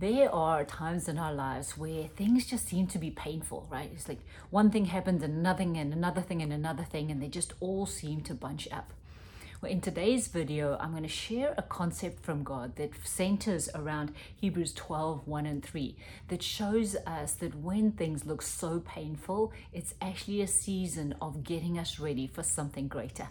there are times in our lives where things just seem to be painful, right? It's like one thing happens and another thing and another thing and another thing, and they just all seem to bunch up. Well, in today's video, I'm going to share a concept from God that centers around Hebrews 12 1 and 3 that shows us that when things look so painful, it's actually a season of getting us ready for something greater.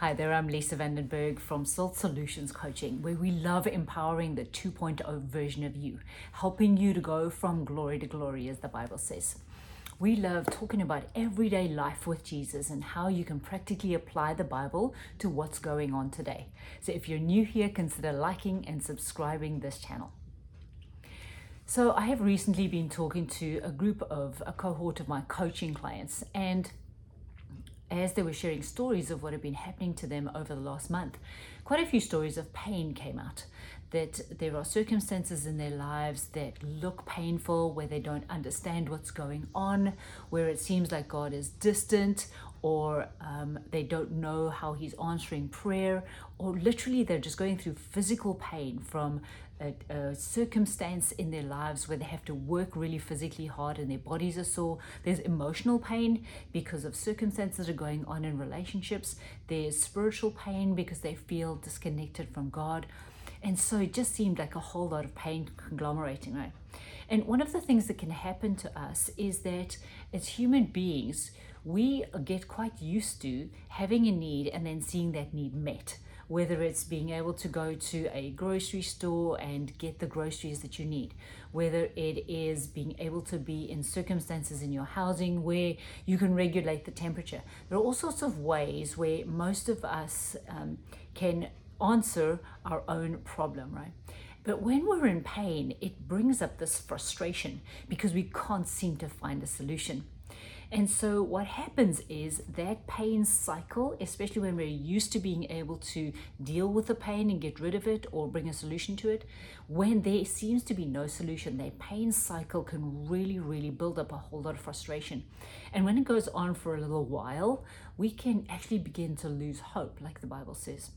Hi there, I'm Lisa Vandenberg from Salt Solutions Coaching, where we love empowering the 2.0 version of you, helping you to go from glory to glory, as the Bible says. We love talking about everyday life with Jesus and how you can practically apply the Bible to what's going on today. So if you're new here, consider liking and subscribing this channel. So I have recently been talking to a group of a cohort of my coaching clients and as they were sharing stories of what had been happening to them over the last month, quite a few stories of pain came out. That there are circumstances in their lives that look painful, where they don't understand what's going on, where it seems like God is distant, or um, they don't know how He's answering prayer, or literally they're just going through physical pain from a, a, circumstance in their lives where they have to work really physically hard and their bodies are sore. There's emotional pain because of circumstances that are going on in relationships. There's spiritual pain because they feel disconnected from God. And so it just seemed like a whole lot of pain conglomerating, right? And one of the things that can happen to us is that as human beings, we get quite used to having a need and then seeing that need met whether it's being able to go to a grocery store and get the groceries that you need, whether it is being able to be in circumstances in your housing where you can regulate the temperature. There are all sorts of ways where most of us um, can answer our own problem, right? But when we're in pain, it brings up this frustration because we can't seem to find a solution. And so what happens is that pain cycle, especially when we're used to being able to deal with the pain and get rid of it or bring a solution to it, when there seems to be no solution, that pain cycle can really, really build up a whole lot of frustration. And when it goes on for a little while, we can actually begin to lose hope, like the Bible says.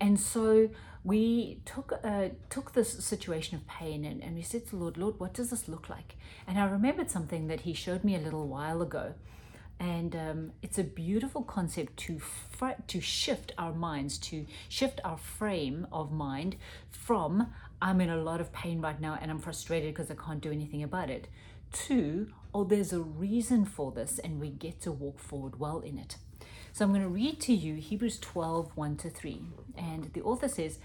And so we took uh, took this situation of pain and, and we said to Lord, Lord, what does this look like? And I remembered something that He showed me a little while ago. And um, it's a beautiful concept to fr- to shift our minds, to shift our frame of mind from I'm in a lot of pain right now and I'm frustrated because I can't do anything about it, to oh, there's a reason for this and we get to walk forward well in it. So I'm going to read to you Hebrews 12 1 to 3. And the author says,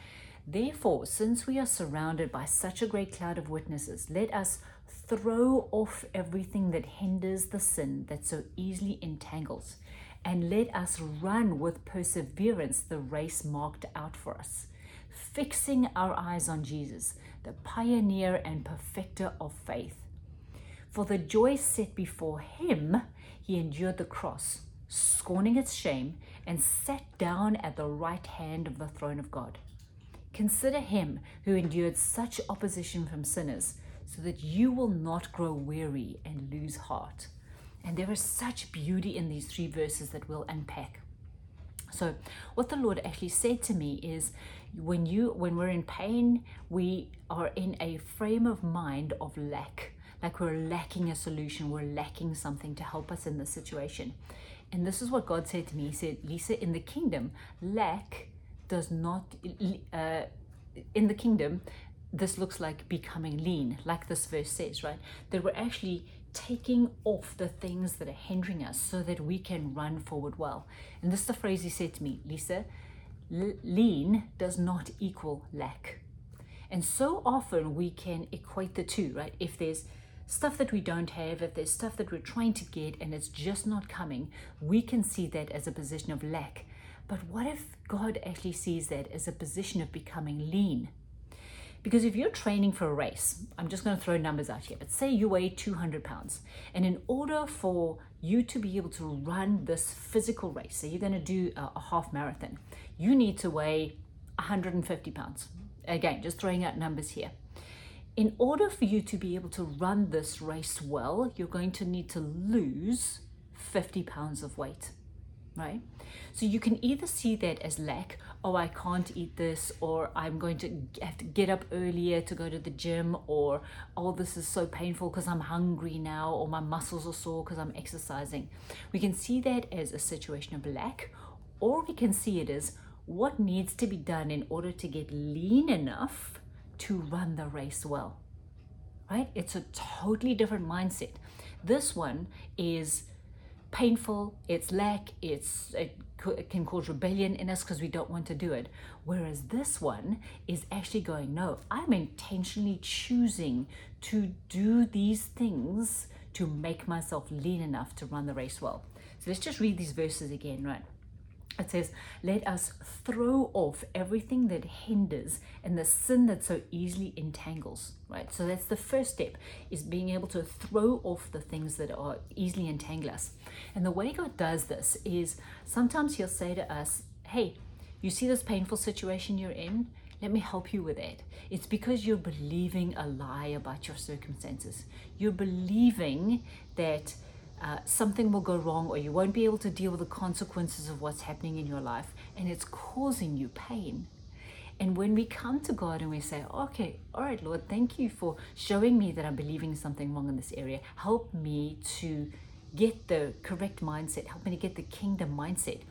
Therefore, since we are surrounded by such a great cloud of witnesses, let us throw off everything that hinders the sin that so easily entangles, and let us run with perseverance the race marked out for us, fixing our eyes on Jesus, the pioneer and perfecter of faith. For the joy set before him, he endured the cross scorning its shame, and sat down at the right hand of the throne of God. Consider him who endured such opposition from sinners, so that you will not grow weary and lose heart. And there is such beauty in these three verses that we'll unpack. So, what the Lord actually said to me is when you when we're in pain, we are in a frame of mind of lack. Like we're lacking a solution, we're lacking something to help us in this situation. And this is what God said to me. He said, Lisa, in the kingdom, lack does not, uh, in the kingdom, this looks like becoming lean, like this verse says, right? That we're actually taking off the things that are hindering us so that we can run forward well. And this is the phrase he said to me, Lisa, lean does not equal lack. And so often we can equate the two, right? If there's stuff that we don't have, if there's stuff that we're trying to get and it's just not coming, we can see that as a position of lack. But what if God actually sees that as a position of becoming lean? Because if you're training for a race, I'm just going to throw numbers out here, but say you weigh 200 pounds, and in order for you to be able to run this physical race, so you're going to do a, half marathon, you need to weigh 150 pounds. Again, just throwing out numbers here in order for you to be able to run this race well, you're going to need to lose 50 pounds of weight. right? So you can either see that as lack, oh, I can't eat this, or I'm going to have to get up earlier to go to the gym, or oh, this is so painful because I'm hungry now, or my muscles are sore because I'm exercising. We can see that as a situation of lack, or we can see it as what needs to be done in order to get lean enough to run the race well. Right? It's a totally different mindset. This one is painful, it's lack, it's it, it can cause rebellion in us because we don't want to do it. Whereas this one is actually going, no, I'm intentionally choosing to do these things to make myself lean enough to run the race well. So let's just read these verses again, right? It says, Let us throw off everything that hinders and the sin that so easily entangles, right? So that's the first step, is being able to throw off the things that are easily entangle us. And the way God does this is sometimes He'll say to us, Hey, you see this painful situation you're in? Let me help you with that. It's because you're believing a lie about your circumstances. You're believing that uh, something will go wrong or you won't be able to deal with the consequences of what's happening in your life and it's causing you pain. And when we come to God and we say, okay, all right, Lord, thank you for showing me that I'm believing something wrong in this area. Help me to get the correct mindset. Help me to get the kingdom mindset.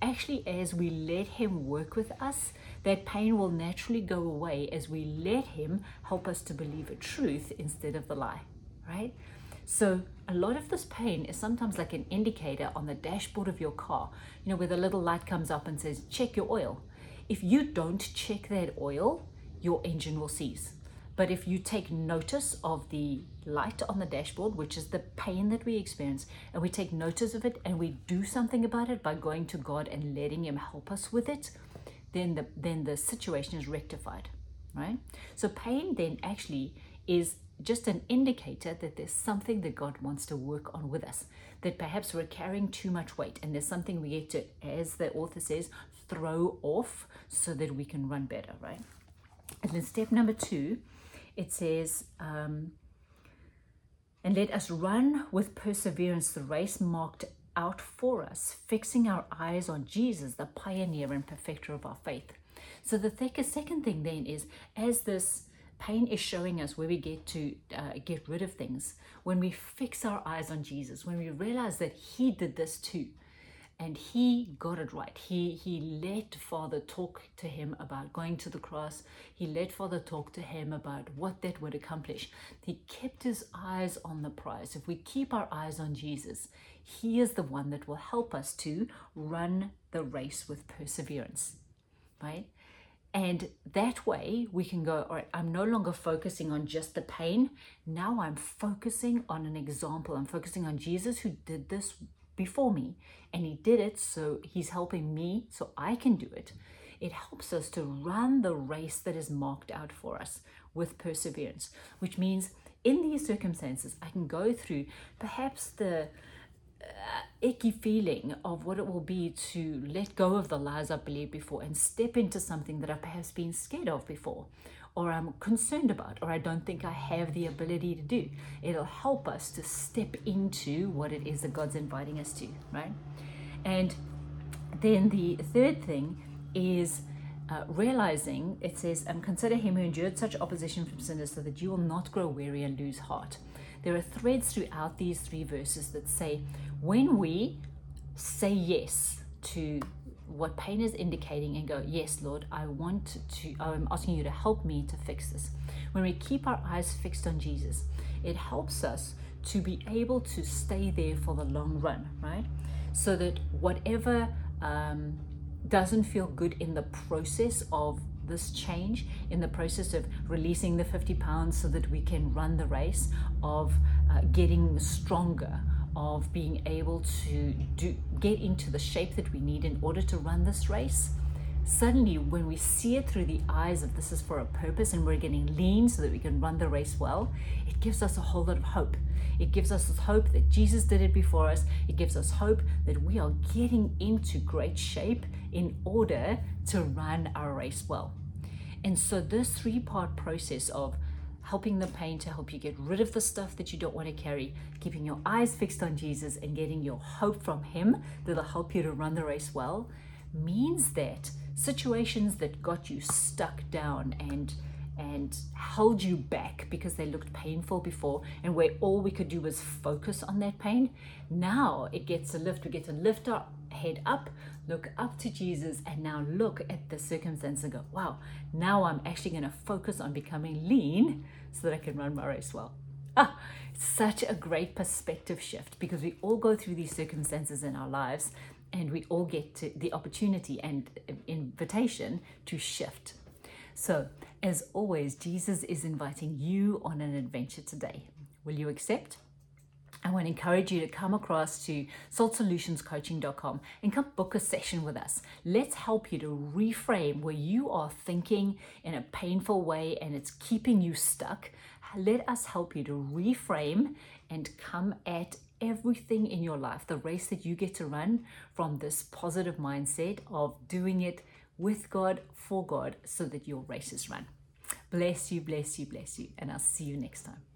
Actually, as we let Him work with us, that pain will naturally go away as we let Him help us to believe a truth instead of the lie, right? So a lot of this pain is sometimes like an indicator on the dashboard of your car, you know, where the little light comes up and says, check your oil. If you don't check that oil, your engine will seize. But if you take notice of the light on the dashboard, which is the pain that we experience, and we take notice of it and we do something about it by going to God and letting Him help us with it, then the then the situation is rectified. Right? So pain then actually is just an indicator that there's something that God wants to work on with us. That perhaps we're carrying too much weight and there's something we get to, as the author says, throw off so that we can run better, right? And then step number two, it says, um, and let us run with perseverance the race marked out for us, fixing our eyes on Jesus, the pioneer and perfecter of our faith. So the second thing then is, as this Pain is showing us where we get to uh, get rid of things. When we fix our eyes on Jesus, when we realize that He did this too, and He got it right. He He let Father talk to Him about going to the cross. He let Father talk to Him about what that would accomplish. He kept His eyes on the prize. If we keep our eyes on Jesus, He is the one that will help us to run the race with perseverance, right? And that way we can go, all right, I'm no longer focusing on just the pain. Now I'm focusing on an example. I'm focusing on Jesus who did this before me. And he did it, so he's helping me so I can do it. It helps us to run the race that is marked out for us with perseverance, which means in these circumstances, I can go through perhaps the icky feeling of what it will be to let go of the lies I've believed before and step into something that I've perhaps been scared of before, or I'm concerned about, or I don't think I have the ability to do. It'll help us to step into what it is that God's inviting us to, right? And then the third thing is uh, realizing it says, um, Consider him who endured such opposition from sinners so that you will not grow weary and lose heart. There are threads throughout these three verses that say, when we say yes to what pain is indicating and go, Yes, Lord, I want to, I'm asking you to help me to fix this. When we keep our eyes fixed on Jesus, it helps us to be able to stay there for the long run, right? So that whatever um, doesn't feel good in the process of this change, in the process of releasing the 50 pounds so that we can run the race, of uh, getting stronger, of being able to do get into the shape that we need in order to run this race. Suddenly when we see it through the eyes of this is for a purpose and we're getting lean so that we can run the race well it gives us a whole lot of hope. It gives us hope that jesus did it before us. It gives us hope that we are getting into great shape in order to run our race well and so this three part process of helping the pain to help you get rid of the stuff that you don't want to carry, keeping your eyes fixed on Jesus and getting your hope from Him that'll help you to run the race well, means that situations that got you stuck down and and held you back because they looked painful before and where all we could do was focus on that pain now it gets a lift. We get to lift our head up look up to jesus and now look at the circumstance and go wow now i'm actually going to focus on becoming lean so that i can run my race well ah, such a great perspective shift because we all go through these circumstances in our lives and we all get to the opportunity and invitation to shift so, as always, Jesus is inviting you on an adventure today. Will you accept? I want to encourage you to come across to saltsolutionscoaching.com and come book a session with us. Let's help you to reframe where you are thinking in a painful way and it's keeping you stuck. Let us help you to reframe and come at everything in your life, the race that you get to run from this positive mindset of doing it with God, for God, so that your race is run. Bless you, bless you, bless you, and I'll see you next time.